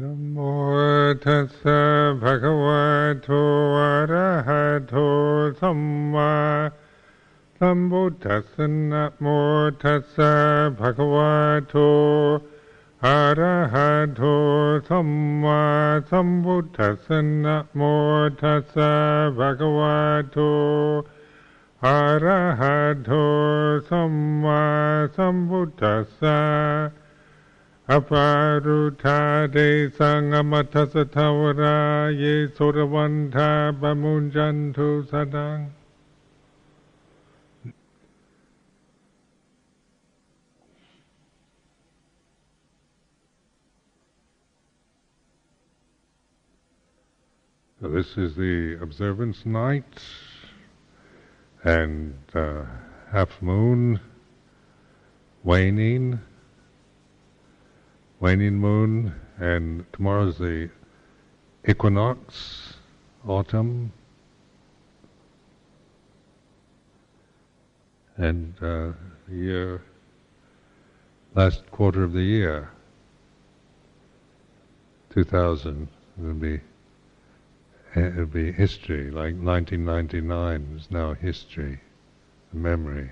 นะโมตัสสะภะคะวะโตอะระหะโตสัมมาสัมพุทธัสสะนะโมตัสสะภะคะวะโตอะระหะโตสัมมาสัมพุทธัสสะนะโมตัสสะภะคะวะโตอะระหะโตสัมมาสัมพุทธัสสะ อปารุธาเดสังอมัทสทาวราเยสุรวันธาบมุญจันทุสดัง So this is the observance night and uh, half moon waning, waning moon, and tomorrow's the equinox, autumn, and uh, the year, last quarter of the year, 2000 will be it'll be history, like 1999 is now history, memory.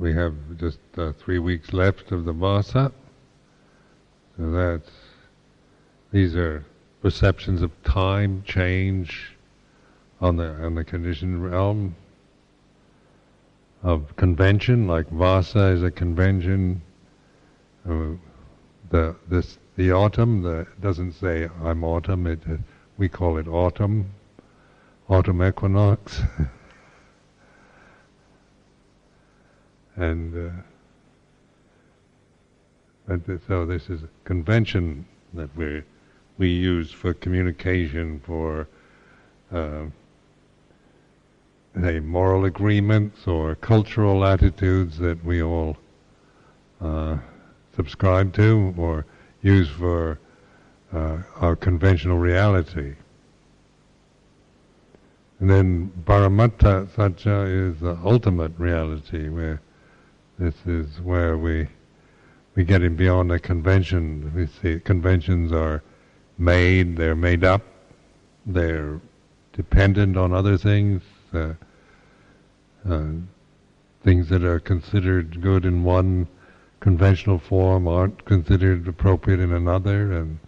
We have just uh, three weeks left of the Vasa, so that's these are perceptions of time change on the on the conditioned realm of convention, like Vasa is a convention. Uh, the this the autumn the doesn't say I'm autumn. It uh, we call it autumn, autumn equinox, and uh, so this is a convention that we we use for communication for. Uh, say, moral agreements or cultural attitudes that we all uh, subscribe to or use for uh, our conventional reality. And then Paramatta Satya is the ultimate reality, where this is where we we get in beyond the convention. We see conventions are made, they're made up, they're dependent on other things, uh, uh, things that are considered good in one conventional form aren't considered appropriate in another, and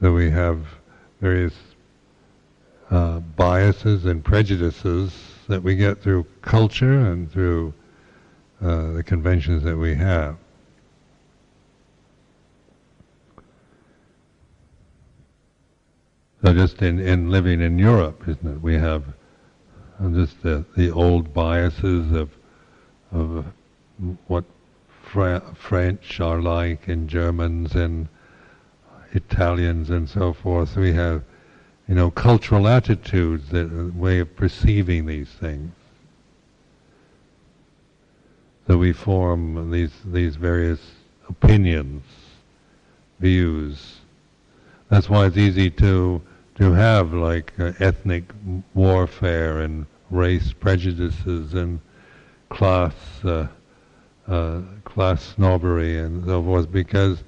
that we have various uh, biases and prejudices that we get through culture and through uh, the conventions that we have. So just in, in living in Europe, isn't it? We have just the, the old biases of of what Fra- French are like and Germans and Italians and so forth. We have, you know, cultural attitudes, that way of perceiving these things. So we form these these various opinions, views. That's why it's easy to to have like uh, ethnic warfare and race prejudices and class uh, uh, class snobbery and so forth because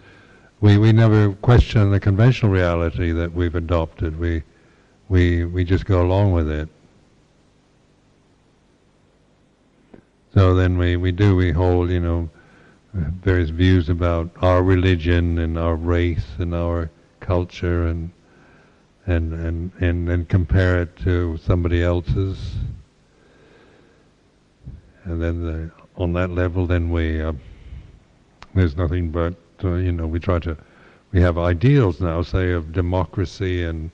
we we never question the conventional reality that we've adopted. We we we just go along with it. So then we, we do we hold you know various views about our religion and our race and our culture and and and and, and compare it to somebody else's. And then the, on that level, then we uh, there's nothing but uh, you know we try to we have ideals now, say of democracy and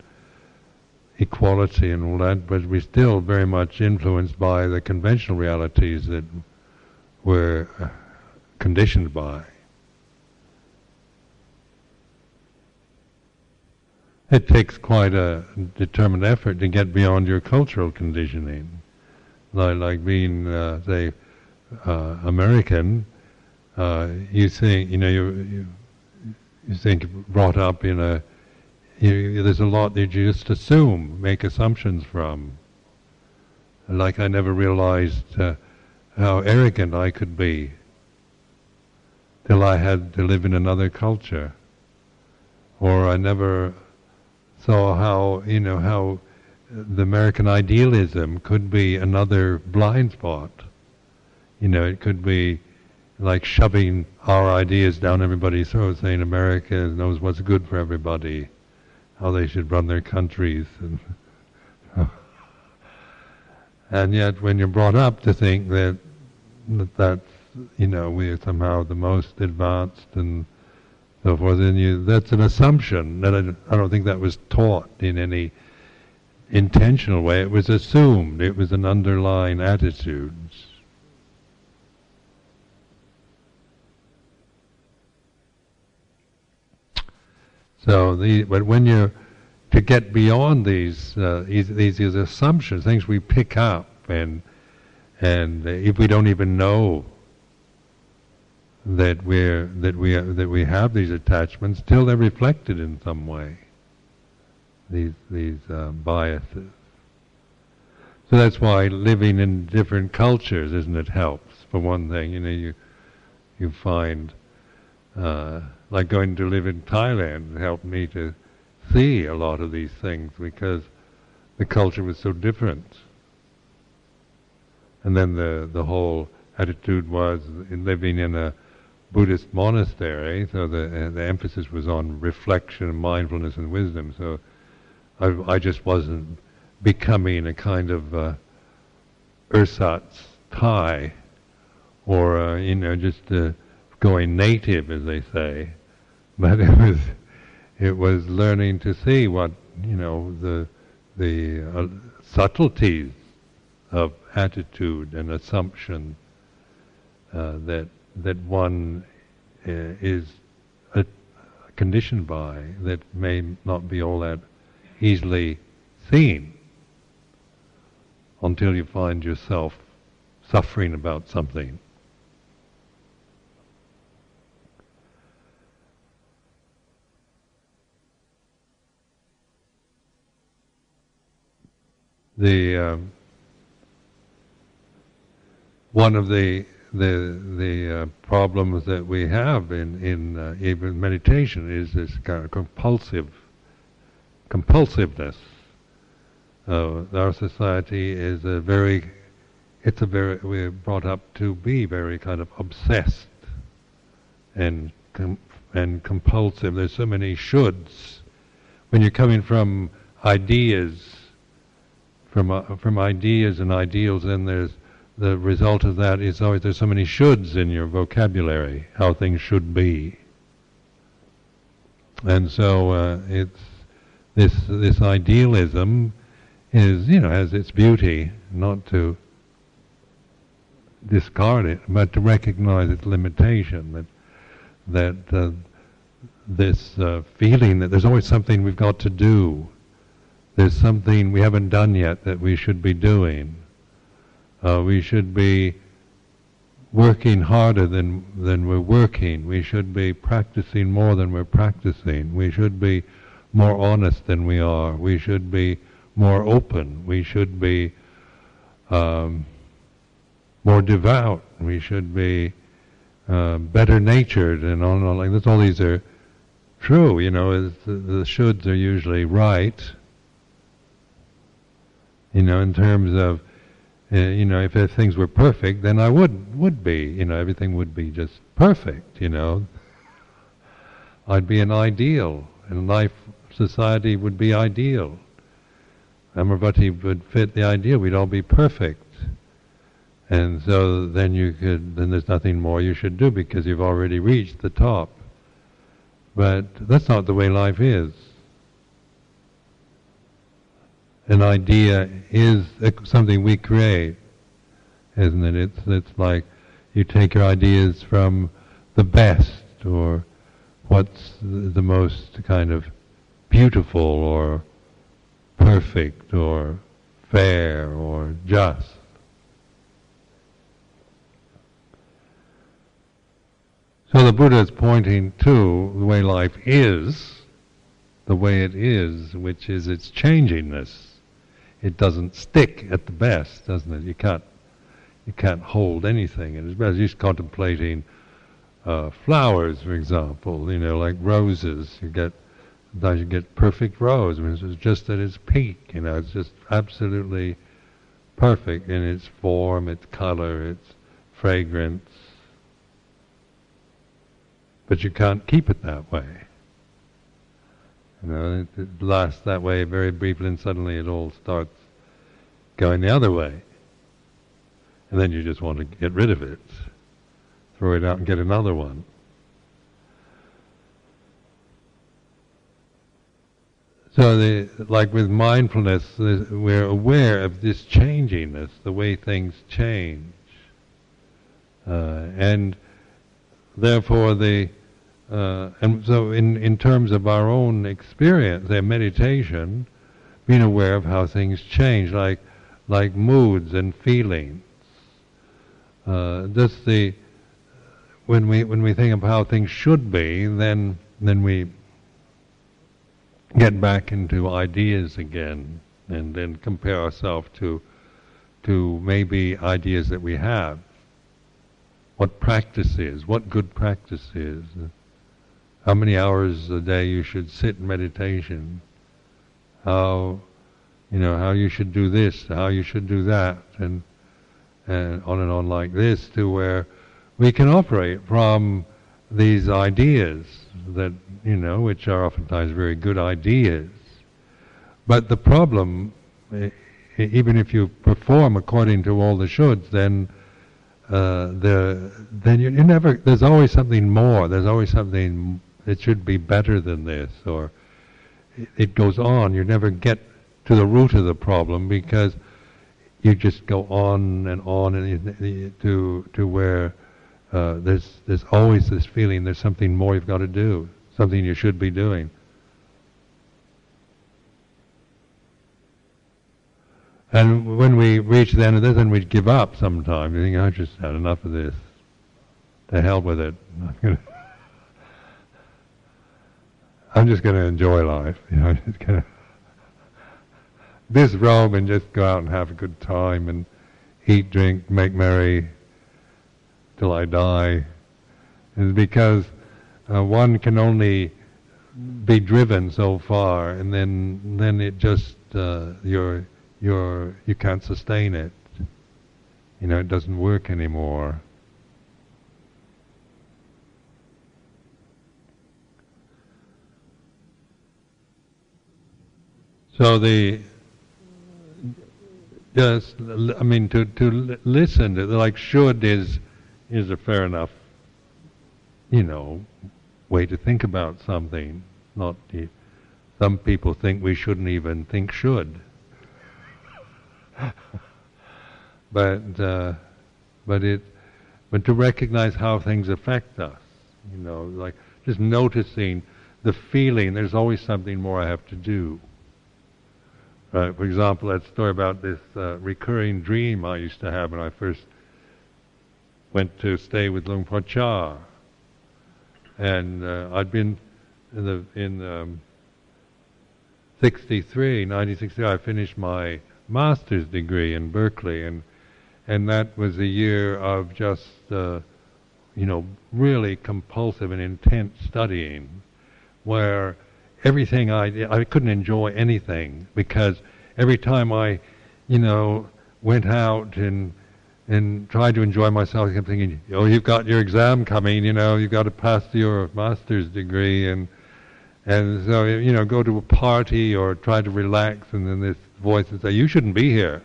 equality and all that, but we're still very much influenced by the conventional realities that we're uh, conditioned by. It takes quite a determined effort to get beyond your cultural conditioning like, like being, uh, say, uh, American, uh, you think, you know, you, you, you think brought up in a you, there's a lot that you just assume, make assumptions from. Like I never realized uh, how arrogant I could be till I had to live in another culture. Or I never saw how, you know, how the American idealism could be another blind spot. You know, it could be like shoving our ideas down everybody's throat, saying America knows what's good for everybody, how they should run their countries, and and yet when you're brought up to think that, that that's you know we are somehow the most advanced and so forth, then you that's an assumption that I, I don't think that was taught in any intentional way. It was assumed. It was an underlying attitude. So, the, but when you to get beyond these, uh, these, these assumptions, things we pick up, and and if we don't even know that we're that we that we have these attachments, still they're reflected in some way. These these uh, biases. So that's why living in different cultures, isn't it, helps. For one thing, you know, you you find uh, like going to live in Thailand helped me to see a lot of these things because the culture was so different. And then the the whole attitude was in living in a Buddhist monastery, so the uh, the emphasis was on reflection, mindfulness, and wisdom. So I, I just wasn't becoming a kind of uh, ersatz Thai, or uh, you know, just uh, going native, as they say but it was it was learning to see what you know the the uh, subtleties of attitude and assumption uh, that that one uh, is conditioned by that may not be all that easily seen until you find yourself suffering about something. The um, one of the the the uh, problems that we have in in uh, even meditation is this kind of compulsive compulsiveness. Uh, our society is a very it's a very we're brought up to be very kind of obsessed and com- and compulsive. There's so many shoulds when you're coming from ideas from uh, from ideas and ideals, and there's the result of that is always there's so many shoulds in your vocabulary, how things should be, and so uh, it's this this idealism is you know has its beauty, not to discard it, but to recognize its limitation. That that uh, this uh, feeling that there's always something we've got to do there's something we haven't done yet that we should be doing. Uh, we should be working harder than than we're working. We should be practicing more than we're practicing. We should be more honest than we are. We should be more open. We should be um, more devout. We should be uh, better natured and all, all like this. All these are true. You know, the, the shoulds are usually right you know, in terms of, uh, you know, if, things were perfect, then I would would be, you know, everything would be just perfect, you know. I'd be an ideal, and life, society would be ideal. Amaravati would fit the ideal. We'd all be perfect. And so then you could, then there's nothing more you should do because you've already reached the top. But that's not the way life is an idea is something we create, isn't it? It's it's like you take your ideas from the best or what's the most kind of beautiful or perfect or fair or just. So the Buddha is pointing to the way life is, the way it is, which is its changingness. It doesn't stick at the best, doesn't it? You can't you can't hold anything. And as best just contemplating uh, flowers, for example, you know, like roses. You get sometimes you get perfect rose. I mean, it's just at its peak. You know, it's just absolutely perfect in its form, its color, its fragrance. But you can't keep it that way. You know, it, it lasts that way very briefly, and suddenly it all starts going the other way. And then you just want to get rid of it, throw it out and get another one. So, the, like with mindfulness, we're aware of this changingness, the way things change, uh, and therefore the uh, and so in in terms of our own experience, their meditation, being aware of how things change, like like moods and feelings. Uh, just the when we when we think of how things should be, then then we get back into ideas again and then compare ourselves to to maybe ideas that we have. What practice is, what good practice is, how many hours a day you should sit in meditation, how you know how you should do this, how you should do that, and and on and on like this to where we can operate from these ideas that you know, which are oftentimes very good ideas. But the problem, even if you perform according to all the shoulds, then uh, the then you, you never. There's always something more. There's always something that should be better than this, or it, it goes on. You never get to the root of the problem because you just go on and on and to to where uh, there's there's always this feeling there's something more you've got to do, something you should be doing. And when we reach the end of this, then we give up sometimes. You think, I just had enough of this. To hell with it. I'm just going to enjoy life. You know, just going to disrobe and just go out and have a good time and eat, drink, make merry till I die. Is because uh, one can only be driven so far, and then then it just uh, you're you're you can't sustain it. You know, it doesn't work anymore. So the just I mean to to listen to like should is is a fair enough you know way to think about something. Not some people think we shouldn't even think should. but uh, but it but to recognize how things affect us, you know, like just noticing the feeling. There's always something more I have to do. Right? For example, that story about this uh, recurring dream I used to have when I first went to stay with Luang Por Chah, and uh, I'd been in the in um, 63, 1963. I finished my master's degree in Berkeley, and and that was a year of just uh, you know really compulsive and intense studying, where everything I I couldn't enjoy anything because every time I, you know, went out and and tried to enjoy myself, I kept thinking, oh, you've got your exam coming, you know, you've got to pass your master's degree, and and so you know, go to a party or try to relax, and then this voice would say, you shouldn't be here.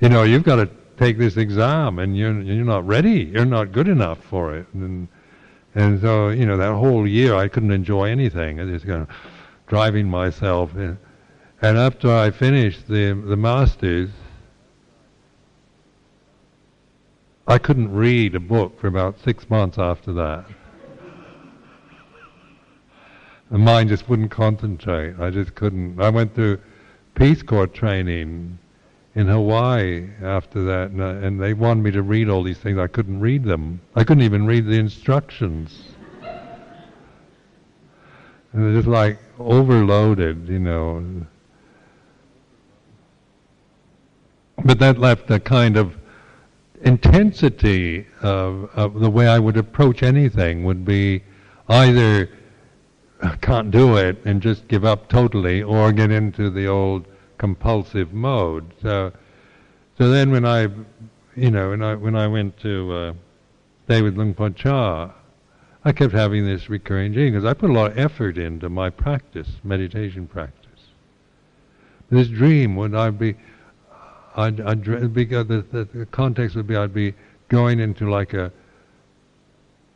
You know, you've got to take this exam, and you're you're not ready. You're not good enough for it, and and so, you know, that whole year I couldn't enjoy anything. I was just kind of driving myself. In. And after I finished the the masters, I couldn't read a book for about six months after that. The mind just wouldn't concentrate. I just couldn't. I went through Peace Corps training in Hawaii after that, and, uh, and, they wanted me to read all these things. I couldn't read them. I couldn't even read the instructions. And it was just like overloaded, you know. But that left a kind of intensity of, of the way I would approach anything would be either can't do it and just give up totally, or get into the old compulsive mode. So, so then when I, you know, when I when I went to uh, Luang Por Chah, I kept having this recurring dream because I put a lot of effort into my practice, meditation practice. This dream would I be, I'd, I'd be, the, the, the context would be I'd be going into like a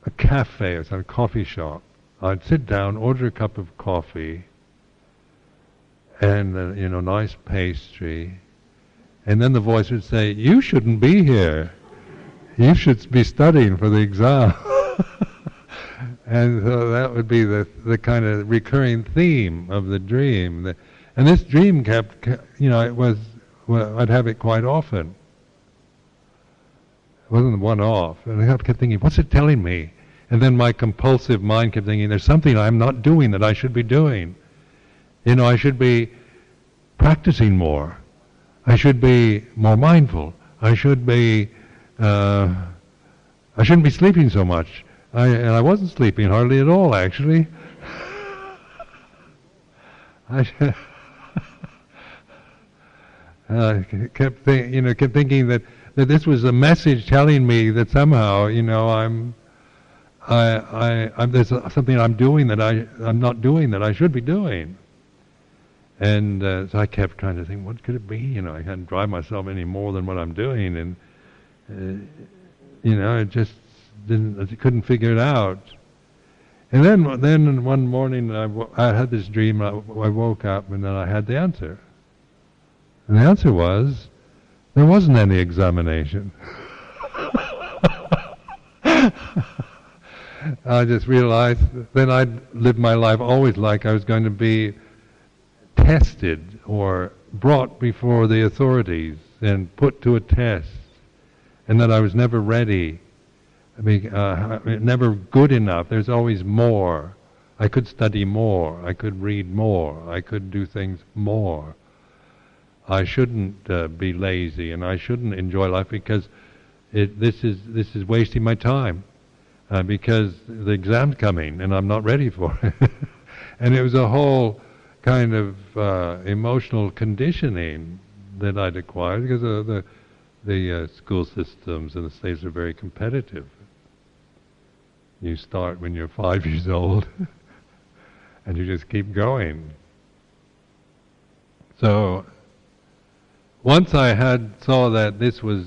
a cafe or some coffee shop, I'd sit down, order a cup of coffee, and uh, you know, nice pastry, and then the voice would say, "You shouldn't be here. You should be studying for the exam." and so that would be the the kind of recurring theme of the dream. And this dream kept, you know, it was. Well, I'd have it quite often. It wasn't one off, and I kept thinking, "What's it telling me?" And then my compulsive mind kept thinking, there's something I'm not doing that I should be doing. You know, I should be practicing more. I should be more mindful. I should be, uh, I shouldn't be sleeping so much. I, and I wasn't sleeping hardly at all, actually. I uh, kept, think, you know, kept thinking that, that this was a message telling me that somehow, you know, I'm I, I, I'm, there's something I'm doing that I, I'm not doing that I should be doing. And uh, so I kept trying to think, what could it be? You know, I can't drive myself any more than what I'm doing, and uh, you know, I just didn't, I couldn't figure it out. And then, then one morning, I, w- I had this dream. I, I woke up, and then I had the answer. And the answer was, there wasn't any examination. I just realized then I'd lived my life always like I was going to be tested or brought before the authorities and put to a test, and that I was never ready. I mean, uh, never good enough. There's always more. I could study more. I could read more. I could do things more. I shouldn't uh, be lazy, and I shouldn't enjoy life because it, this is this is wasting my time uh, because the exam's coming and I'm not ready for it. and it was a whole kind of uh, emotional conditioning that I'd acquired because uh, the the uh, school systems in the states are very competitive. You start when you're five years old, and you just keep going. So once I had saw that this was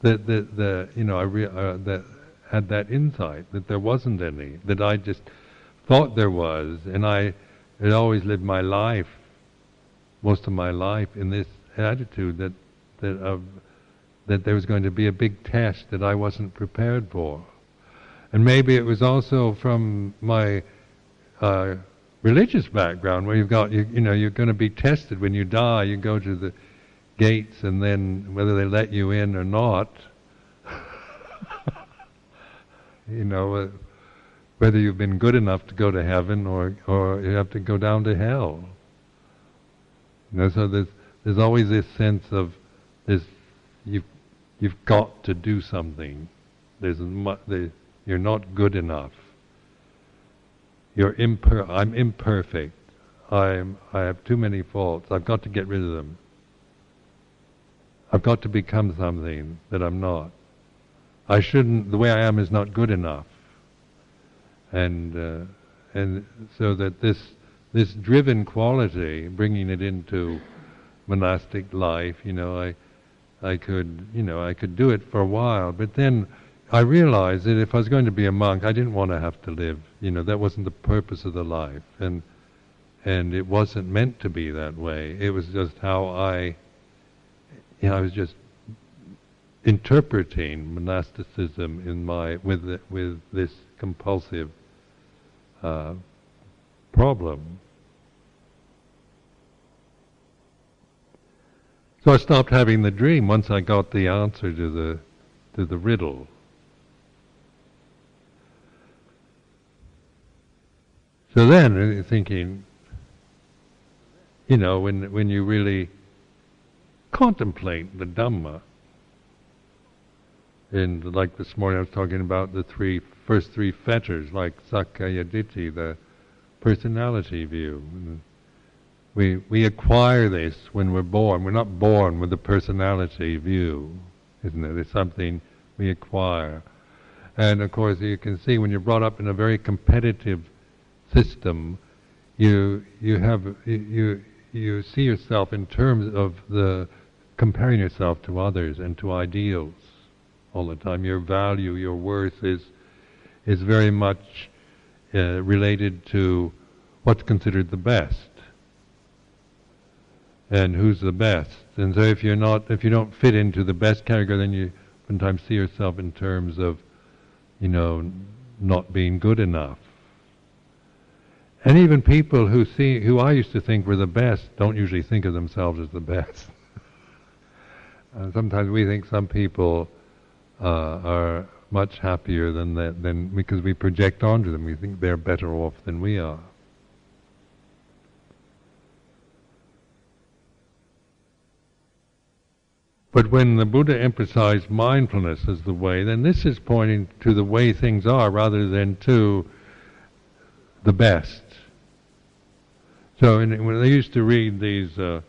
the the, the you know I re, uh, that had that insight that there wasn't any, that I just thought there was, and I had always lived my life, most of my life, in this attitude that that of that there was going to be a big test that I wasn't prepared for, and maybe it was also from my uh, religious background, where you've got you, you know you're going to be tested when you die. You go to the gates, and then whether they let you in or not you know, uh, whether you've been good enough to go to heaven or or you have to go down to hell. You know, so there's there's always this sense of this you've you've got to do something. There's, you're not good enough. You're imper- I'm imperfect. I'm I have too many faults. I've got to get rid of them. I've got to become something that I'm not. I shouldn't. The way I am is not good enough. And uh, and so that this this driven quality, bringing it into monastic life, you know, I I could you know I could do it for a while, but then I realized that if I was going to be a monk, I didn't want to have to live. You know, that wasn't the purpose of the life, and and it wasn't meant to be that way. It was just how I, you know, I was just interpreting monasticism in my with the, with this compulsive uh, problem. So I stopped having the dream once I got the answer to the to the riddle. So then, uh, thinking, you know, when when you really contemplate the Dhamma, and like this morning I was talking about the three first three fetters, like Sakkaya Ditthi, the personality view. We we acquire this when we're born. We're not born with the personality view, isn't it? It's something we acquire. And of course, you can see when you're brought up in a very competitive system, you you have you you see yourself in terms of the comparing yourself to others and to ideals all the time. Your value, your worth is is very much uh, related to what's considered the best and who's the best. And so if you're not, if you don't fit into the best category, then you sometimes see yourself in terms of you know, not being good enough. And even people who see, who I used to think were the best, don't usually think of themselves as the best. uh, sometimes we think some people uh, are much happier than that, than because we project onto them. We think they're better off than we are. But when the Buddha emphasized mindfulness as the way, then this is pointing to the way things are rather than to the best. So in, when they used to read these uh,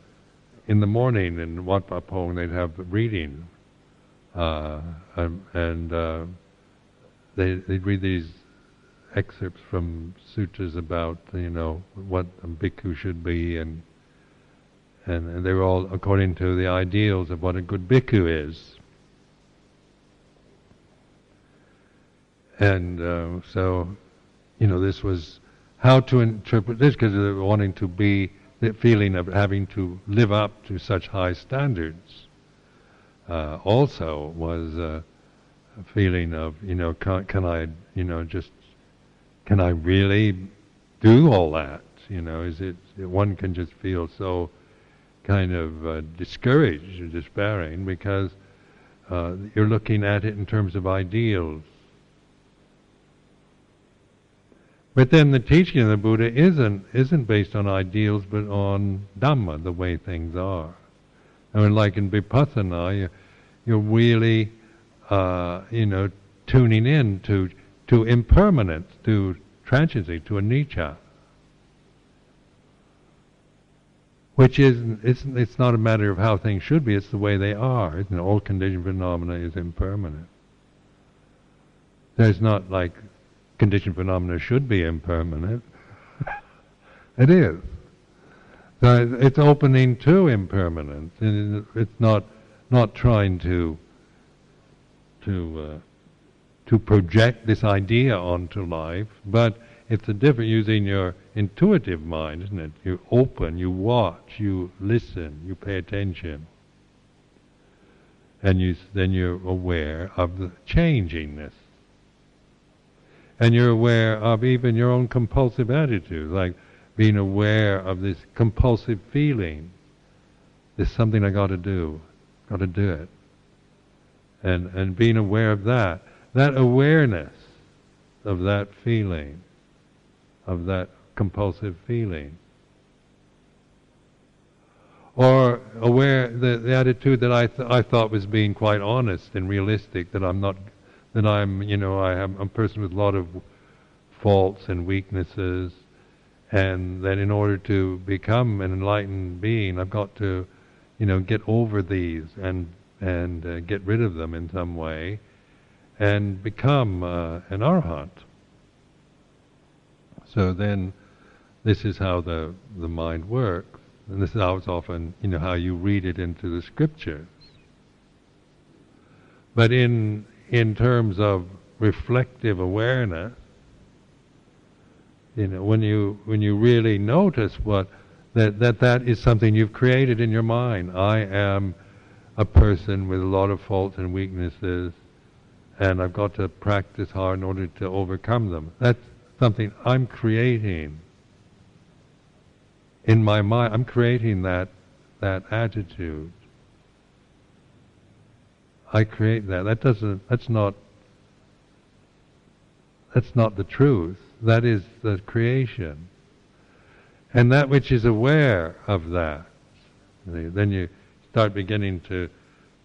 in the morning in Wat Pah Pong, they'd have reading, uh, and uh, they, they'd read these excerpts from sutras about you know what a bhikkhu should be and and, and they were all according to the ideals of what a good bhikkhu is. And uh, so, you know, this was how to interpret this because they were wanting to be the feeling of having to live up to such high standards. Uh, also was a feeling of, you know, can, can I, you know, just can I really do all that? You know, is it one can just feel so kind of uh, discouraged or despairing because uh, you're looking at it in terms of ideals. But then the teaching of the Buddha isn't isn't based on ideals, but on Dhamma, the way things are. I mean, like in Vipassana, you, you're really, uh, you know, tuning in to to impermanence, to transiency, to anicca. which is it's it's not a matter of how things should be; it's the way they are. All conditioned phenomena is impermanent. There's not like conditioned phenomena should be impermanent. it is. So it's opening to impermanence, and it's not not trying to to uh, to project this idea onto life, but it's a different using your intuitive mind, isn't it? You open, you watch, you listen, you pay attention. And you, then you're aware of the changingness. And you're aware of even your own compulsive attitudes, like being aware of this compulsive feeling. There's something I got to do, got to do it. And, and being aware of that, that awareness of that feeling of that compulsive feeling. Or aware the, the attitude that I th- I thought was being quite honest and realistic that I'm not that I'm you know I am a person with a lot of faults and weaknesses, and that in order to become an enlightened being, I've got to you know get over these and and uh, get rid of them in some way, and become uh, an arhat. So then, this is how the the mind works, and this is how it's often, you know, how you read it into the scriptures. But in in terms of reflective awareness, you know, when you when you really notice what that that that is something you've created in your mind. I am a person with a lot of faults and weaknesses, and I've got to practice hard in order to overcome them. That's something I'm creating in my mind. I'm creating that that attitude. I create that. That doesn't. That's not. that's not the truth. That is the creation. And that which is aware of that, then you start beginning to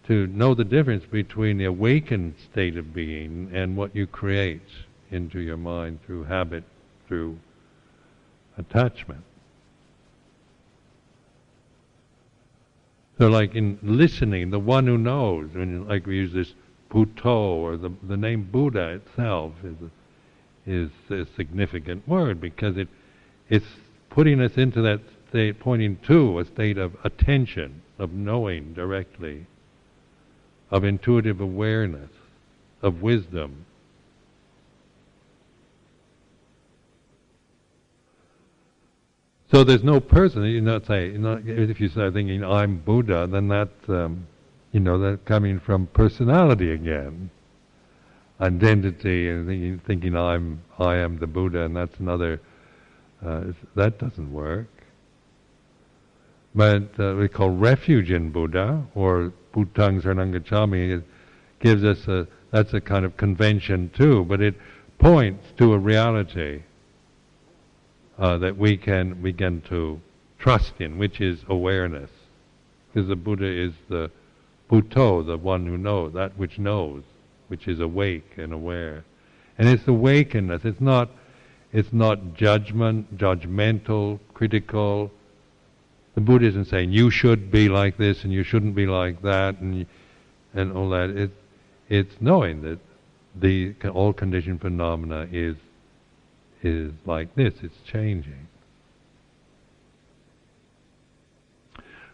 to know the difference between the awakened state of being and what you create into your mind through habit, through attachment. So, like in listening, the one who knows, when you, like we use this Buddho or the the name Buddha itself is a, is a significant word because it it's putting us into that state, pointing to a state of attention, of knowing directly, of intuitive awareness, of wisdom. So there's no person. You not say you know, if you start thinking I'm Buddha, then that's um, you know that's coming from personality again, identity, and thinking, thinking I'm I am the Buddha, and that's another. Uh, that doesn't work. But uh, we call refuge in Buddha or Buddham Saranam Gacchami. It gives us a that's a kind of convention too, but it points to a reality uh, that we can begin to trust in, which is awareness. Because the Buddha is the Buddho, the one who knows, that which knows, which is awake and aware. And it's awakeness. It's not, it's not judgment, judgmental, critical. The Buddha isn't saying you should be like this and you shouldn't be like that and and all that. It's it's knowing that the all conditioned phenomena is is like this, it's changing.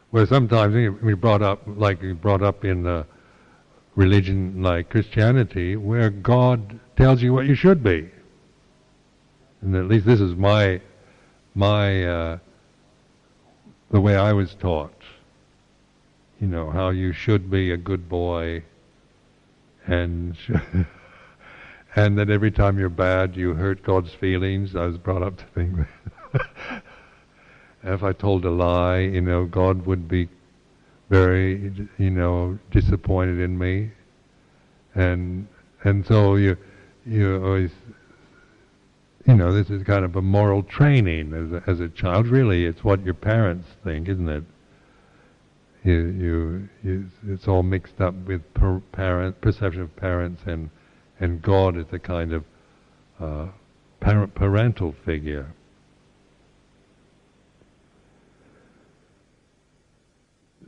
Where sometimes we brought up, like we brought up in a religion like Christianity, where God tells you what you should be. And at least this is my, my, uh, the way I was taught. You know, how you should be a good boy and and that every time you're bad, you hurt God's feelings. I was brought up to think that. if I told a lie, you know, God would be very, you know, disappointed in me, and and so you you always, you know, this is kind of a moral training as a, as a child. Really, it's what your parents think, isn't it? You you, you it's all mixed up with per parent perception of parents and and God is a kind of uh, parent, parental figure.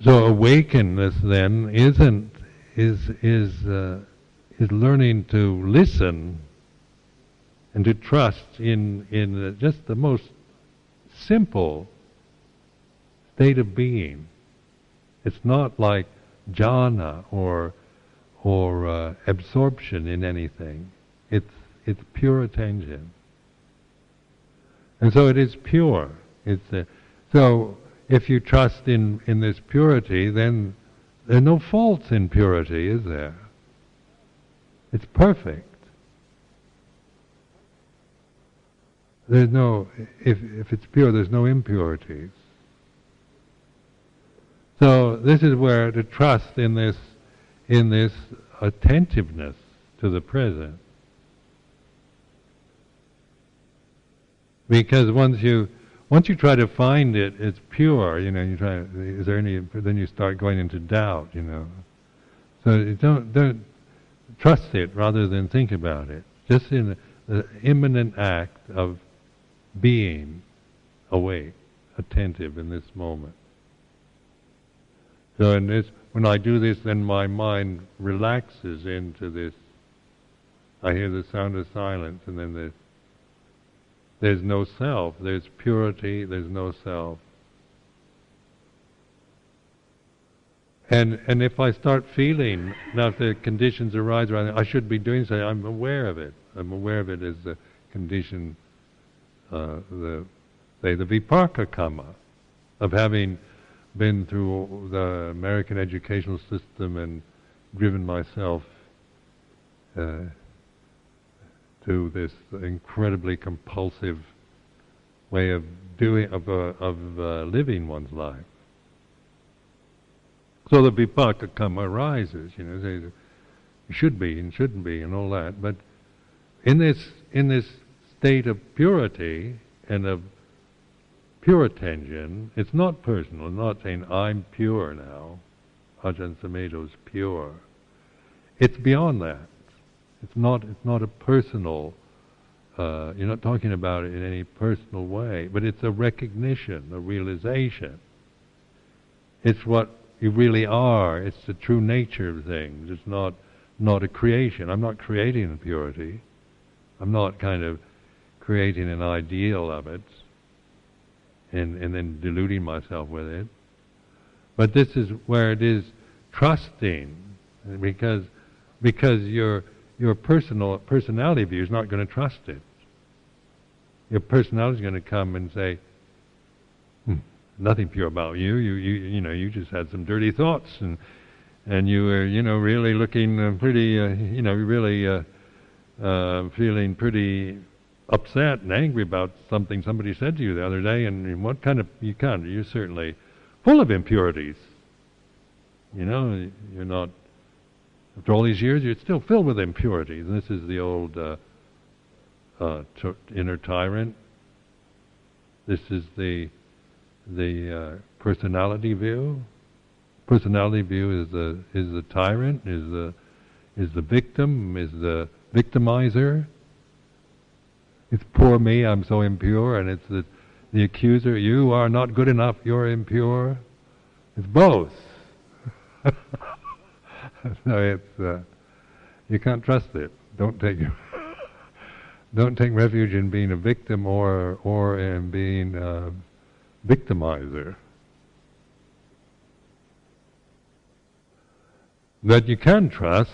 So awakeness then isn't is is uh, is learning to listen and to trust in in just the most simple state of being. It's not like jhana or or uh, absorption in anything. It's it's pure attention, and so it is pure. It's uh, so if you trust in in this purity, then there are no faults in purity, is there? It's perfect. There's no if if it's pure, there's no impurities. So this is where to trust in this in this attentiveness to the present. Because once you once you try to find it, it's pure. You know, you try. Is there any? Then you start going into doubt. You know, so don't don't trust it rather than think about it. Just in the imminent act of being awake, attentive in this moment. So in this when I do this, then my mind relaxes into this. I hear the sound of silence, and then there's, there's no self. There's purity. There's no self. And and if I start feeling now, if the conditions arise around, I should be doing something. I'm aware of it. I'm aware of it as the condition, uh, the say the vipaka kamma, of having been through the American educational system and driven myself uh, to this incredibly compulsive way of doing of uh, of uh, living one's life. So the vipaka kamma arises, you know, say should be and shouldn't be and all that. But in this in this state of purity and of pure attention, it's not personal. I'm not saying I'm pure now. Ajahn Sumedho's pure. It's beyond that. It's not. It's not a personal. Uh, you're not talking about it in any personal way, but it's a recognition, a realization. It's what you really are. It's the true nature of things. It's not not a creation. I'm not creating purity. I'm not kind of creating an ideal of it and, and then deluding myself with it. But this is where it is trusting, because because your your personal personality view is not going to trust it. Your personality is going to come and say, hmm, "Nothing pure about you. You you you know you just had some dirty thoughts and and you were you know really looking uh, pretty uh, you know really uh, uh, feeling pretty upset and angry about something somebody said to you the other day, and, what kind of you can you're certainly full of impurities. You know, you're not. After all these years, you're still filled with impurities. And this is the old uh, uh, t- inner tyrant. This is the the uh, personality view. Personality view is the is the tyrant, is the is the victim, is the victimizer. It's poor me, I'm so impure, and it's the, the accuser, you are not good enough, you're impure. It's both. so it's, uh, you can't trust it. Don't take don't take refuge in being a victim or or in being a victimizer. That you can trust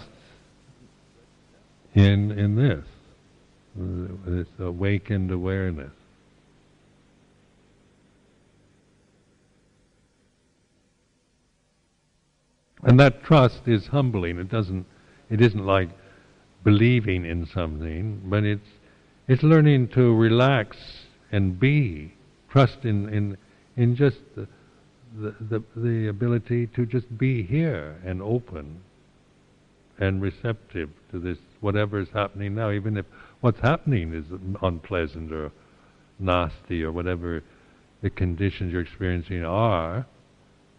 in in this this awakened awareness. And that trust is humbling. It doesn't. It isn't like believing in something, but it's it's learning to relax and be. Trust in in in just the the, the, the ability to just be here and open and receptive to this whatever is happening now, even if what's happening is unpleasant or nasty or whatever the conditions you're experiencing are,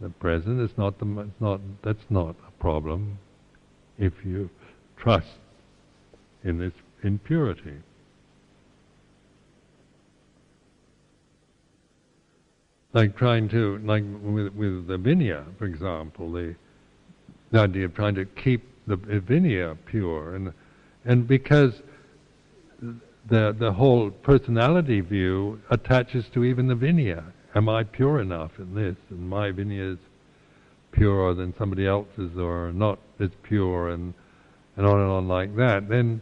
the present is not the it's not that's not a problem if you trust in this in purity. Like trying to like with with the vinaya, for example, the the idea of trying to keep the vinaya pure and and because the the whole personality view attaches to even the vinaya. Am I pure enough in this? And my vinaya is purer than somebody else's, or not as pure, and and on and on like that. Then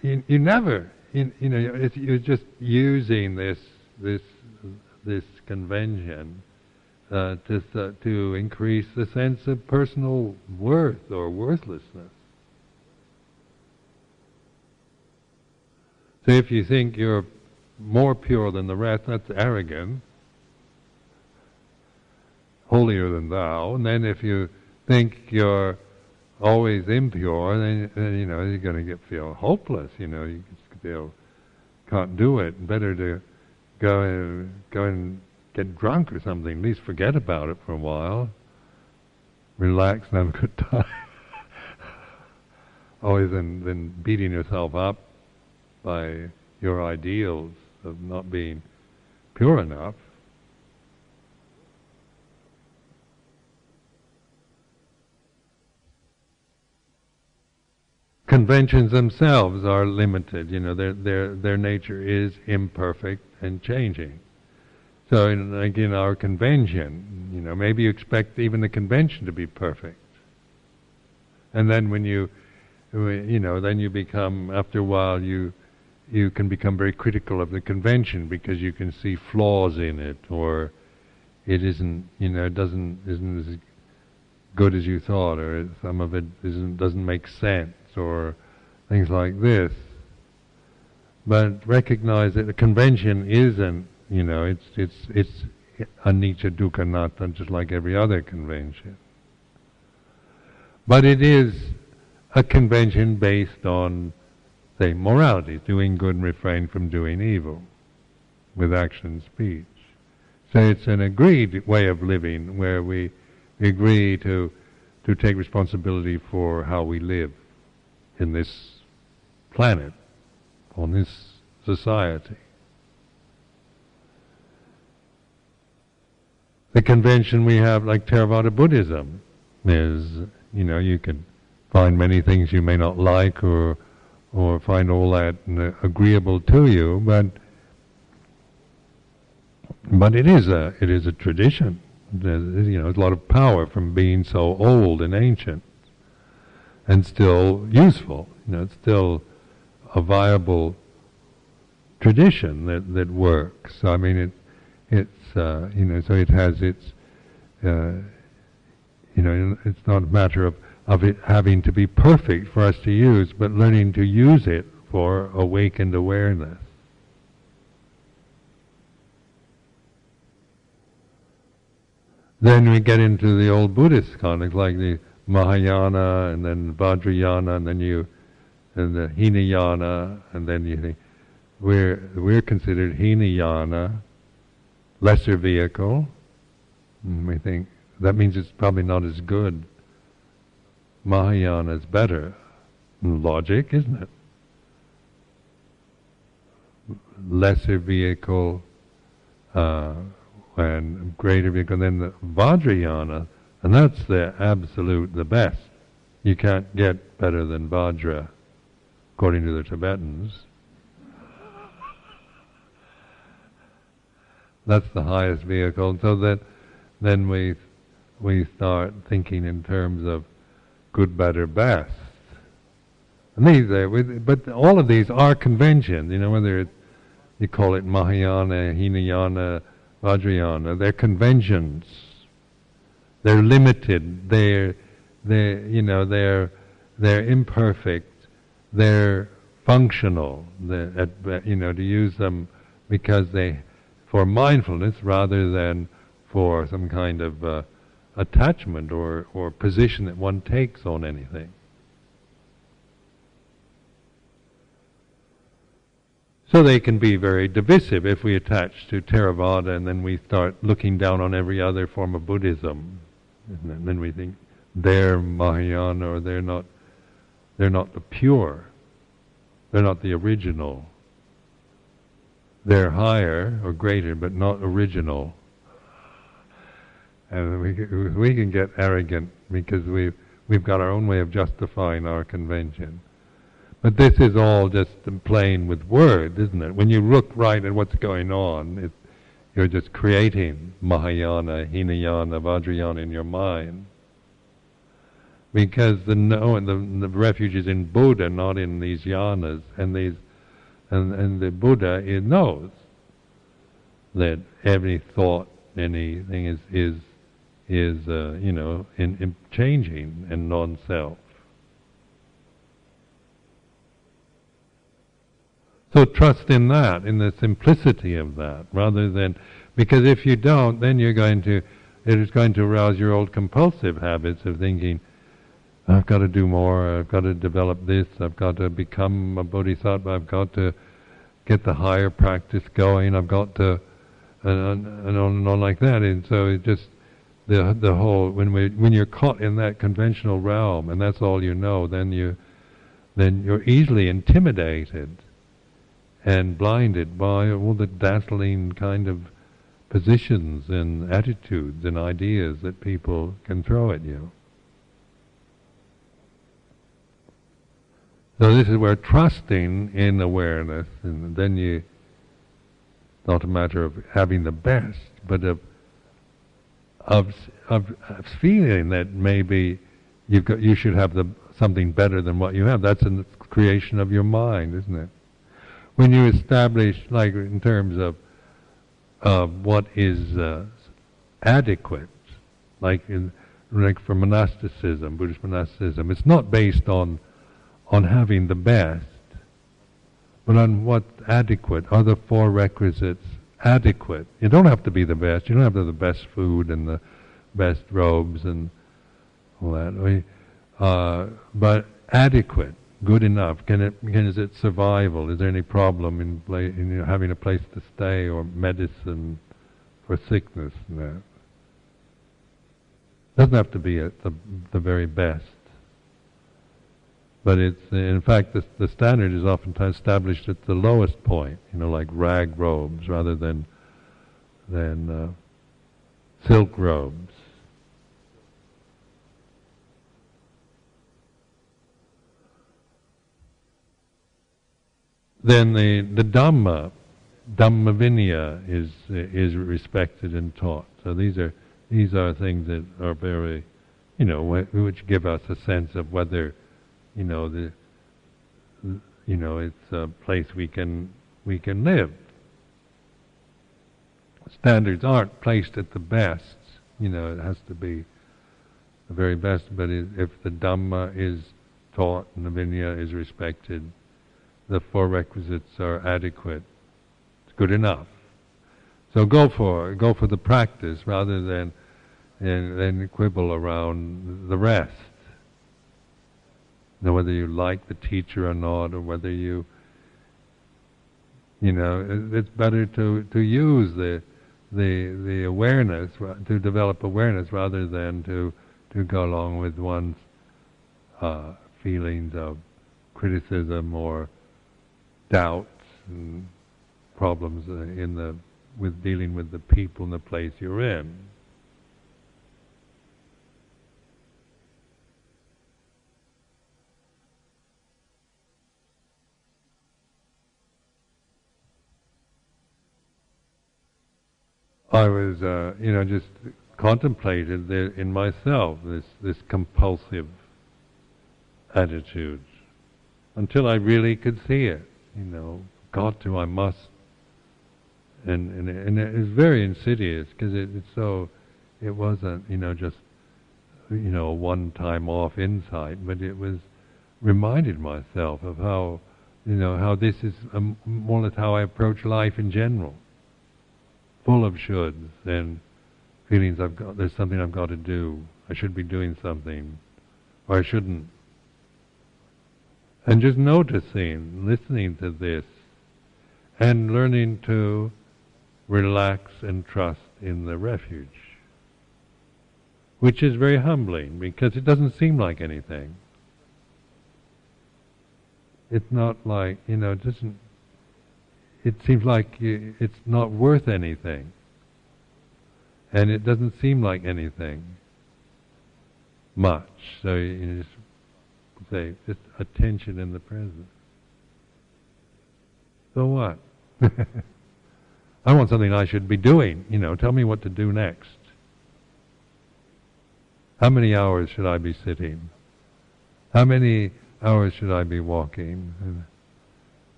you, you never, you, you know, you're just using this this this convention uh, to uh, to increase the sense of personal worth or worthlessness. So if you think you're more pure than the rest, that's arrogant, holier than thou. And then if you think you're always impure, then, then you know you're going to get feel hopeless. You know, you feel can't do it. Better to go and go and get drunk or something. At least forget about it for a while. Relax and have a good time. always than than beating yourself up by your ideals of not being pure enough, conventions themselves are limited. You know, their their their nature is imperfect and changing. So, in, like in our convention, you know, maybe you expect even the convention to be perfect, and then when you, you know, then you become after a while you you can become very critical of the convention because you can see flaws in it or it isn't you know it doesn't isn't as good as you thought or some of it isn't doesn't make sense or things like this. But recognize that the convention isn't you know it's it's it's anicca dukkha anatta just like every other convention. But it is a convention based on say morality, doing good and refrain from doing evil, with action and speech. So it's an agreed way of living where we agree to to take responsibility for how we live in this planet, on this society. The convention we have, like Theravada Buddhism, is, you know, you can find many things you may not like or or find all that uh, agreeable to you, but but it is a it is a tradition. There's, you know, a lot of power from being so old and ancient, and still useful. You know, it's still a viable tradition that that works. I mean, it it's uh, you know, so it has its uh, you know, it's not a matter of of it having to be perfect for us to use, but learning to use it for awakened awareness. Then we get into the old Buddhist context, like the Mahayana, and then Vajrayana, and then you, and the Hinayana, and then you think we're we're considered Hinayana, lesser vehicle. And we think that means it's probably not as good. Mahayana is better. Logic, isn't it? Lesser vehicle, uh, and greater vehicle, then the Vajrayana, and that's the absolute, the best. You can't get better than Vajra, according to the Tibetans. That's the highest vehicle. So that then we we start thinking in terms of good, better, best. And these are, but all of these are conventions. You know, whether it, you call it Mahayana, Hinayana, Vajrayana. They're conventions. They're limited. They're, they you know, they're, they're imperfect. They're functional. They're, you know, to use them because they, for mindfulness rather than for some kind of uh, attachment or, or position that one takes on anything. So they can be very divisive if we attach to Theravada and then we start looking down on every other form of Buddhism. And then we think they're Mahayana or they're not they're not the pure. They're not the original. They're higher or greater but not original. And we we can get arrogant because we've we've got our own way of justifying our convention. But this is all just playing with words, isn't it? When you look right at what's going on, it, you're just creating Mahayana, Hinayana, Vajrayana in your mind. Because the no, the, the refuge is in Buddha, not in these yanas, and these, and, and the Buddha it knows that every thought, anything is is is uh, you know in, in changing and non-self. So trust in that, in the simplicity of that, rather than because if you don't, then you're going to it is going to arouse your old compulsive habits of thinking, I've got to do more, I've got to develop this, I've got to become a bodhisattva, I've got to get the higher practice going, I've got to and, and on and on like that. And so it just the the whole when we when you're caught in that conventional realm and that's all you know, then you then you're easily intimidated and blinded by all the dazzling kind of positions and attitudes and ideas that people can throw at you. So this is where trusting in awareness, and then you, not a matter of having the best, but of of of, of feeling that maybe you've got you should have the something better than what you have. That's a creation of your mind, isn't it? When you establish, like in terms of uh, what is uh, adequate, like in like for monasticism, Buddhist monasticism, it's not based on on having the best, but on what adequate are the four requisites adequate. You don't have to be the best. You don't have to have the best food and the best robes and all that. Uh, but adequate good enough? Can it can is it survival? Is there any problem in, pla- in you know, having a place to stay or medicine for sickness that? Doesn't have to be at the the very best, but it's in fact the the standard is oftentimes established at the lowest point. You know, like rag robes rather than than uh, silk robes. Then the, the Dhamma, Dhamma Vinaya is is respected and taught. So these are these are things that are very, you know, which give us a sense of whether, you know, the, you know, it's a place we can we can live. Standards aren't placed at the best. You know, it has to be the very best. But if the Dhamma is taught and the Vinaya is respected, the four requisites are adequate. It's good enough. So go for go for the practice rather than then quibble around the rest. Now whether you like the teacher or not, or whether you you know, it's better to, to use the the the awareness to develop awareness rather than to to go along with one's uh, feelings of criticism or doubts and problems uh, in the with dealing with the people and the place you're in. I was, uh, you know, just contemplated in myself this this compulsive attitude until I really could see it you know, got to, I must. And and and it was very insidious because it, it's so, it wasn't you know just, you know, a one-time off insight, but it was reminded myself of how, you know, how this is um, more or less how I approach life in general. Full of shoulds and feelings I've got. There's something I've got to do. I should be doing something, or I shouldn't and just noticing, listening to this, and learning to relax and trust in the refuge, which is very humbling because it doesn't seem like anything. It's not like, you know, it doesn't, it seems like it's not worth anything. And it doesn't seem like anything much. So you just say, just attention in the present. So what? I want something I should be doing. You know, tell me what to do next. How many hours should I be sitting? How many hours should I be walking? And,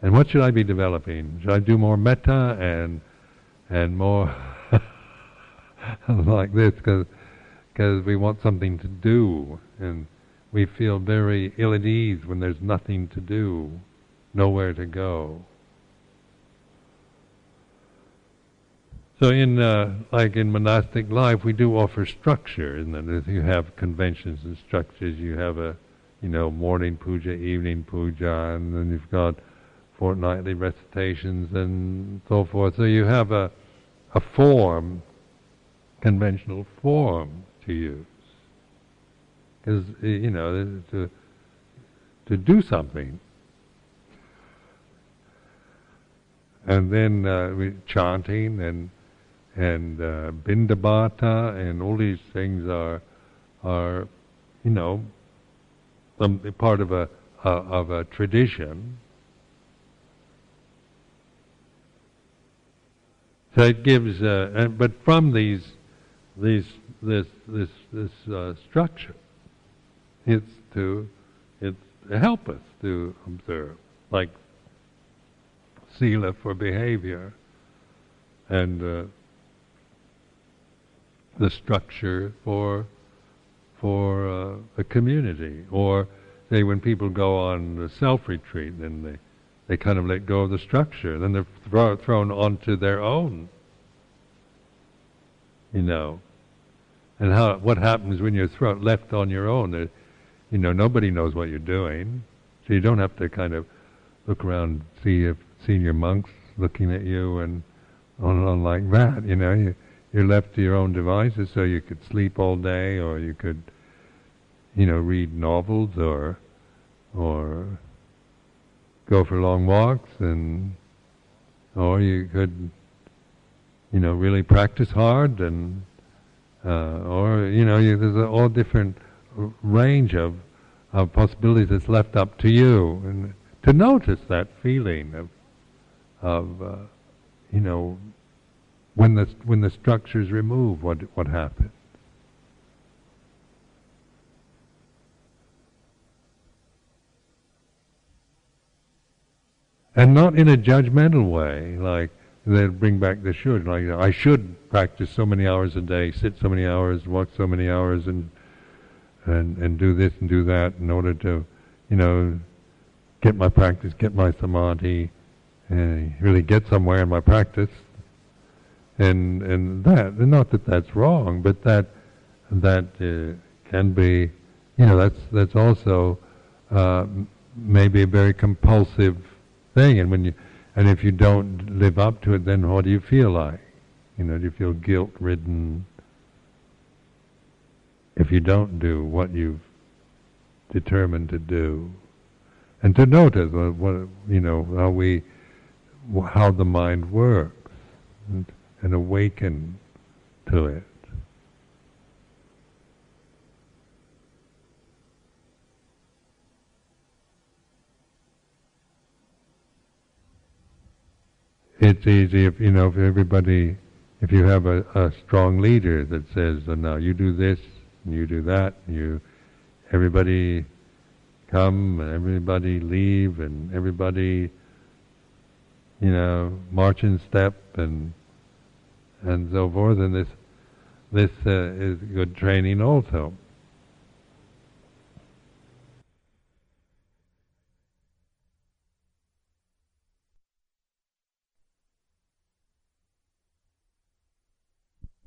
and what should I be developing? Should I do more metta and and more like this because we want something to do and we feel very ill at ease when there's nothing to do, nowhere to go. So in uh, like in monastic life, we do offer structure, and then you have conventions and structures. You have a, you know, morning puja, evening puja, and then you've got fortnightly recitations and so forth. So you have a, a form, conventional form to use is you know to to do something. And then uh, chanting and and uh, pindapata and all these things are are you know some part of a of a tradition. So it gives, uh, and, but from these these this this this uh, structure, it's to it's to help us to observe, like sila for behavior, and uh, the structure for for uh, a community. Or say when people go on the self retreat, then they they kind of let go of the structure. Then they're thro- thrown onto their own. You know, and how what happens when you're thrown left on your own? You know, nobody knows what you're doing. So you don't have to kind of look around, see if senior monks looking at you and on and on like that. You know, you, you're left to your own devices, so you could sleep all day, or you could, you know, read novels, or or go for long walks, and or you could, you know, really practice hard, and uh, or you know, you, there's all different range of of possibilities that's left up to you, and to notice that feeling of of uh, you know when the when the structure is removed, what what happens? And not in a judgmental way, like they bring back the should. Like I should practice so many hours a day, sit so many hours, walk so many hours, and and and do this and do that in order to, you know, get my practice, get my samadhi, and really get somewhere in my practice. And and that, not that that's wrong, but that that uh, can be, you know, that's that's also uh, maybe a very compulsive thing. And when you and if you don't live up to it, then what do you feel like? You know, do you feel guilt-ridden if you don't do what you've determined to do? And to notice what, what you know how we how the mind works and, and awaken to it. It's easy if you know if everybody, if you have a, a strong leader that says, "Now you do this, you do that, you, everybody come, and everybody leave, and everybody you know, march in step and and so forth. And this this uh, is good training also.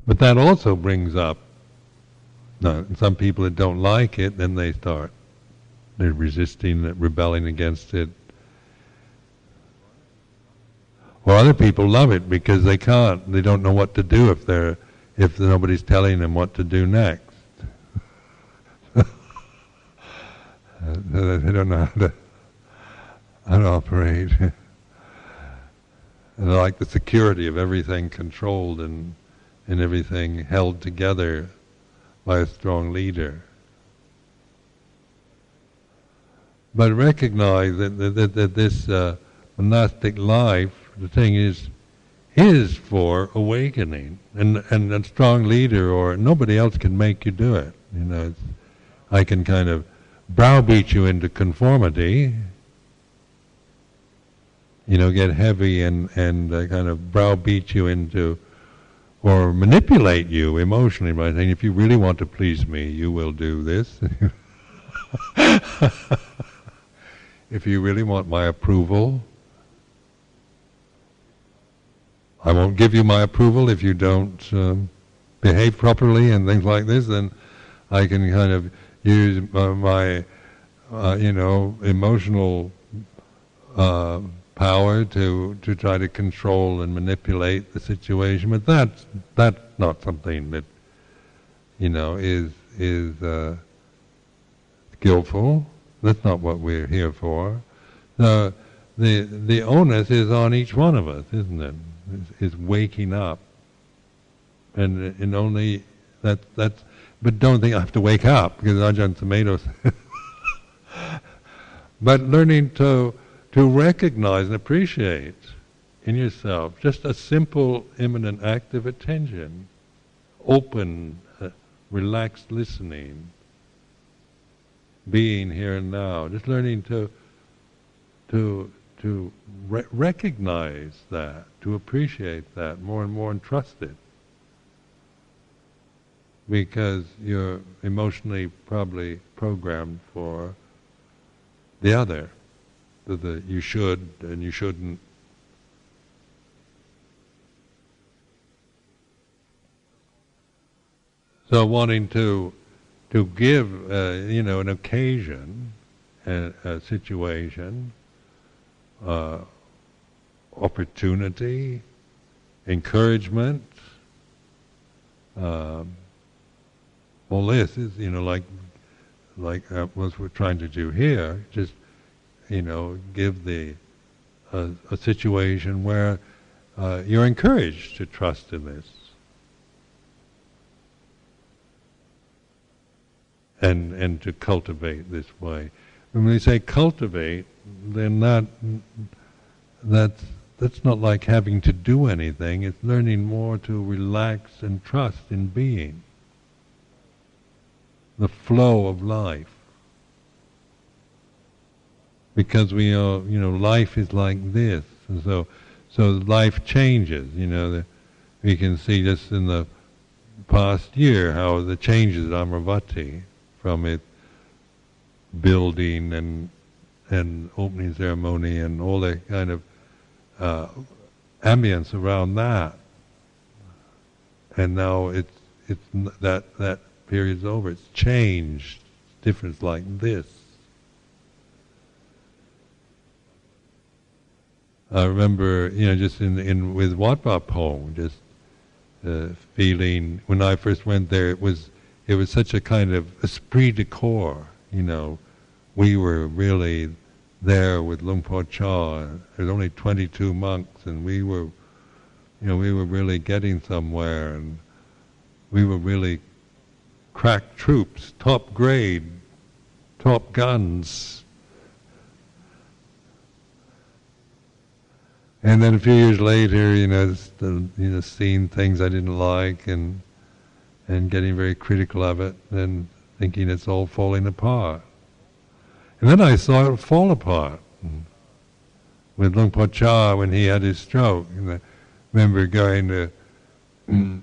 But that also brings up no, some people that don't like it, then they start they're resisting rebelling against it, or other people love it because they can't, they don't know what to do if they're if nobody's telling them what to do next. Uh, they don't know how to how to operate. like the security of everything controlled and and everything held together by a strong leader. But recognize that, that, that this uh, monastic life the thing is is for awakening, and and a strong leader or nobody else can make you do it. You know, I can kind of browbeat you into conformity. You know, get heavy and and uh, kind of browbeat you into, or manipulate you emotionally by saying, if you really want to please me, you will do this. if you really want my approval, I won't give you my approval if you don't um, behave properly and things like this. Then I can kind of use my, uh, you know, emotional uh, power to to try to control and manipulate the situation. But that's that's not something that, you know, is is uh, skillful. That's not what we're here for. The the the onus is on each one of us, isn't it? is, waking up, and and only that that's. But don't think I have to wake up because Ajahn Sumedho. but learning to to recognize and appreciate in yourself just a simple imminent act of attention, open, uh, relaxed listening, being here and now. Just learning to to to re- recognize that, to appreciate that more and more and trust it. Because you're emotionally probably programmed for the other, the, you should and you shouldn't. So wanting to to give, uh, you know, an occasion a, a situation, uh, opportunity, encouragement. Um, all this is, you know, like like uh, what we're trying to do here. Just, you know, give the uh, a situation where uh, you're encouraged to trust in this. And, and to cultivate this way. When we say cultivate, then that, that's, that's not like having to do anything, it's learning more to relax and trust in being. The flow of life. Because we are, you know, life is like this. And so so life changes, you know. The, we can see just in the past year how the changes at Amaravati from its building and and opening ceremony and all the kind of uh, ambience around that. And now it's it's that that period's over. It's changed. Different like this. I remember, you know, just in in with Wat Pong, just uh, feeling when I first went there, it was it was such a kind of esprit de corps, you know. We were really there with Luang Por Chah. There's only 22 monks, and we were, you know, we were really getting somewhere, and we were really crack troops, top grade, top guns And then a few years later, you know, the, you know, seeing things I didn't like and and getting very critical of it, and thinking it's all falling apart. And then I saw it fall apart with Luang Por Chah when he had his stroke. And I remember going to a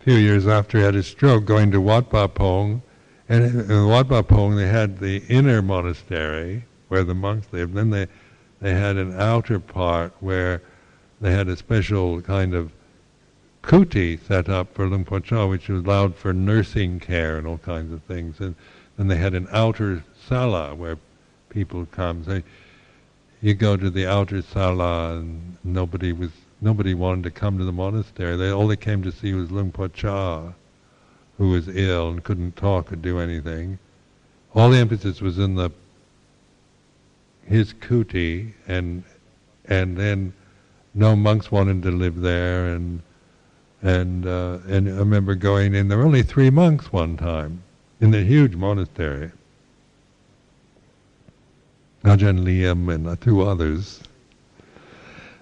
few years after he had his stroke, going to Wat Pah Pong, and in Wat Pah Pong they had the inner monastery where the monks lived. Then they they had an outer part where they had a special kind of kuti set up for Luang Por Chah, which allowed for nursing care and all kinds of things. And then they had an outer sala where people come. So you go to the outer sala, and nobody was nobody wanted to come to the monastery. They all they came to see was Luang Por Chah, who was ill and couldn't talk or do anything. All the emphasis was in the his kuti, and and then no monks wanted to live there, and and uh, and I remember going in. There were only three monks one time in the huge monastery. Ajahn Liam and two others.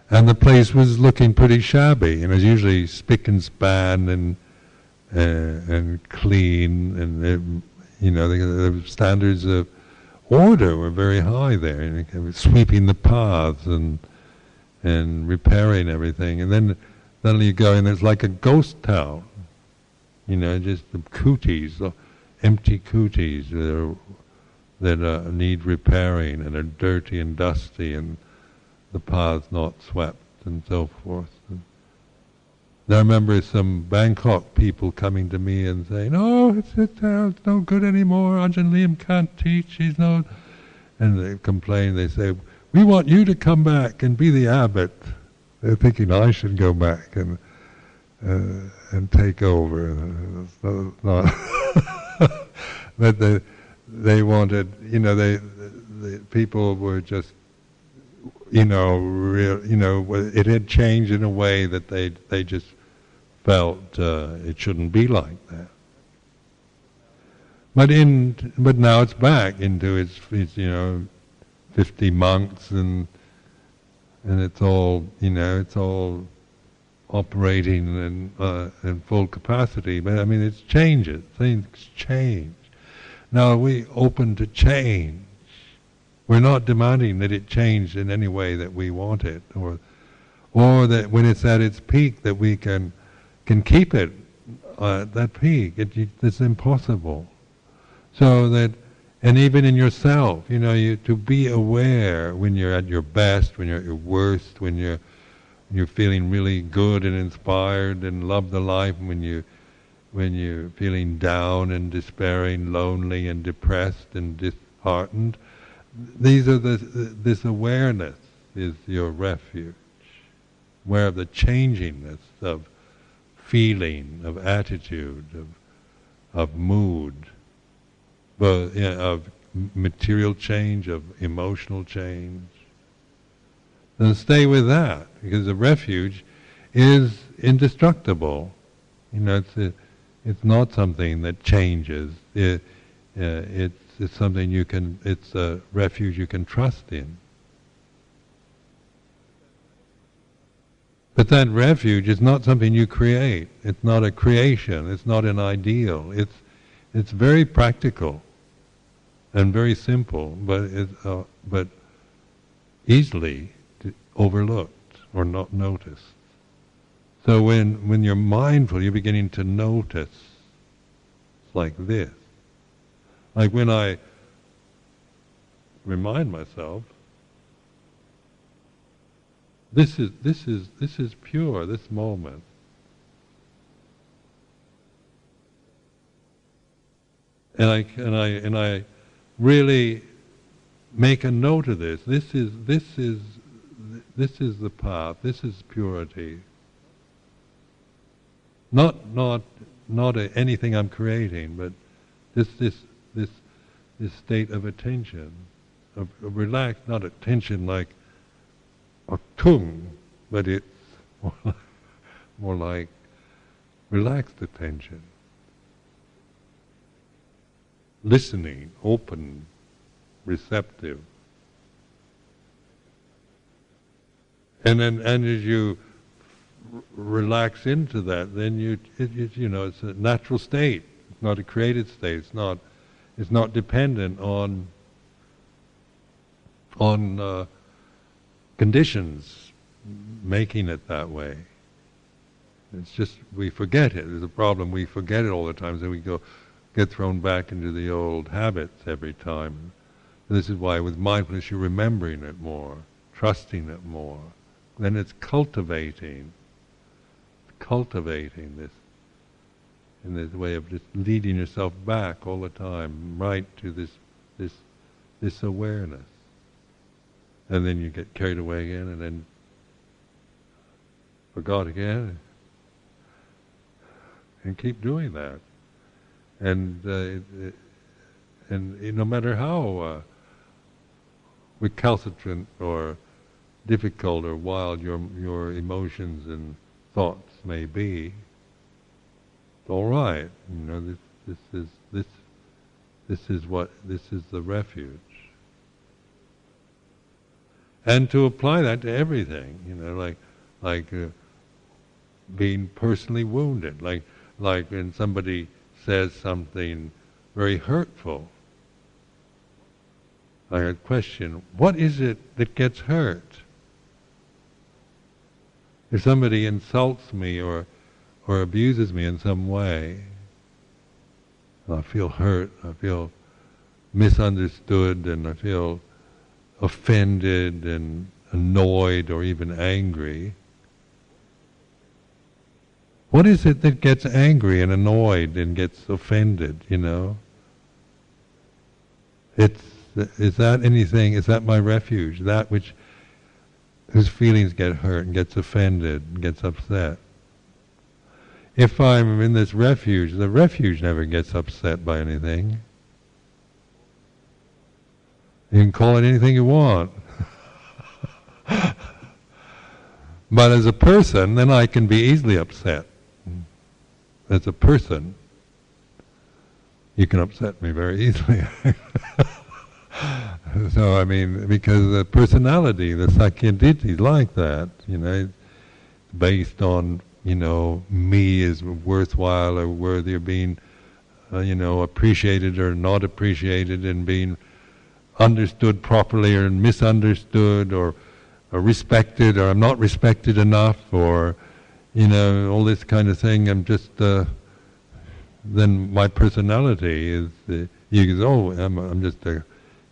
And the place was looking pretty shabby, and it was usually spick and span and uh, and clean, and it, you know the, the standards of order were very high there, sweeping the paths and and repairing everything. And then then you go and it's like a ghost town, you know, just the kutis, the empty kutis that are, that uh, need repairing and are dirty and dusty, and the paths not swept and so forth. I remember some Bangkok people coming to me and saying, "Oh, it's, it's, uh, it's no good anymore. Ajahn Liam can't teach. He's no," and they complain. They say, "We want you to come back and be the abbot." They're thinking I should go back and uh, and take over. But they they wanted, you know, they the people were just you know, real, you know, it had changed in a way that they they just felt uh, it shouldn't be like that. But in but now it's back into its, its you know, fifty monks and and it's all you know it's all operating in uh, in full capacity. But I mean, it's changes. Things change. Now are we open to change? We're not demanding that it change in any way that we want it, or or that when it's at its peak that we can can keep it uh, at that peak. It, it's impossible. So that, and even in yourself, you know, you to be aware when you're at your best, when you're at your worst, when you're you're feeling really good and inspired and love the life, when you when you're feeling down and despairing, lonely and depressed and disheartened, these are the, this awareness is your refuge, aware of the changingness of feeling, of attitude, of, of mood, you know, of material change, of emotional change. Then stay with that, because the refuge is indestructible. You know, it's it's not something that changes. It, uh, it's it's something you can. It's a refuge you can trust in. But that refuge is not something you create. It's not a creation. It's not an ideal. It's it's very practical and very simple, but it, uh, but easily overlooked or not noticed. So when when you're mindful, you're beginning to notice. It's like this. Like when I remind myself this is this is this is pure, this moment. And I and I and I really make a note of this. This is this is this is the path. This is purity. Not not not a, anything I'm creating, but this this this this state of attention, of, of relaxed, not attention like a tung, but it's more like, more like relaxed attention. Listening, open, receptive. And then, and as you r- relax into that, then you, it, it, you know, it's a natural state. It's not a created state. It's not it's not dependent on on uh, conditions making it that way. It's just we forget it. There's a problem. We forget it all the time, so we go get thrown back into the old habits every time. And This is why with mindfulness you're remembering it more, trusting it more. Then it's cultivating, cultivating this in this way of just leading yourself back all the time, right to this this this awareness. And then you get carried away again, and then forgot again, and keep doing that. And uh, it, it, and no matter how uh, recalcitrant or difficult or wild your your emotions and thoughts may be, it's all right. You know, this this is this this is what this is the refuge. And to apply that to everything, you know, like like uh, being personally wounded, like like when somebody says something very hurtful. Have a question, what is it that gets hurt? If somebody insults me or or abuses me in some way, I feel hurt, I feel misunderstood, and I feel offended and annoyed or even angry. What is it that gets angry and annoyed and gets offended, you know? It's, is that anything, is that my refuge, that which, whose feelings get hurt and gets offended and gets upset? if I'm in this refuge, the refuge never gets upset by anything. You can call it anything you want. but as a person, then I can be easily upset. As a person, you can upset me very easily. so I mean, because the personality, the sakkayaditthi is like that, you know, based on you know, me is worthwhile or worthy of being, uh, you know, appreciated or not appreciated and being understood properly or misunderstood or, or respected or I'm not respected enough or, you know, all this kind of thing. I'm just, uh, then my personality is, uh, you go, oh, I'm, I'm just, you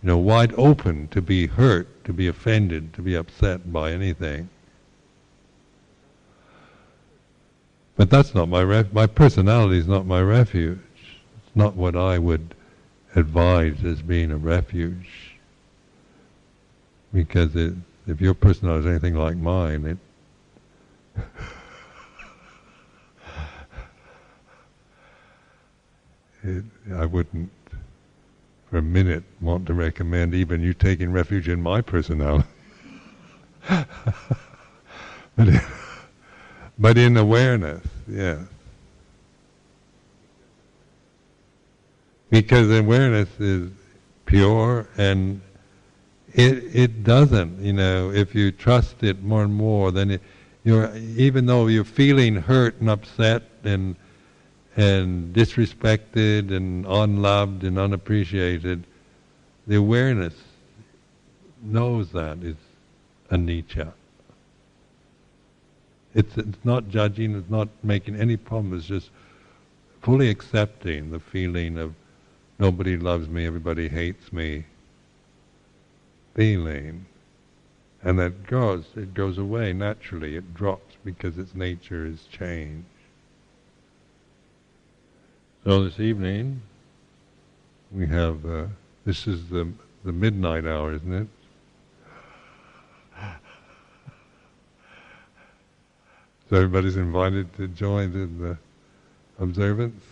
know, wide open to be hurt, to be offended, to be upset by anything. But that's not my ref- my personality is not my refuge. It's not what I would advise as being a refuge. because it, if your personality is anything like mine, it it, I wouldn't for a minute want to recommend even you taking refuge in my personality. but, in, but in awareness, yes. Because awareness is pure and it it doesn't, you know, if you trust it more and more, then it, you're even though you're feeling hurt and upset and and disrespected and unloved and unappreciated, the awareness knows that is anicca. It's, it's not judging, it's not making any problem, it's just fully accepting the feeling of nobody loves me, everybody hates me feeling. And that goes, it goes away naturally, it drops because its nature is changed. So this evening, we have, uh, this is the, the midnight hour, isn't it? So everybody's invited to join in the observance.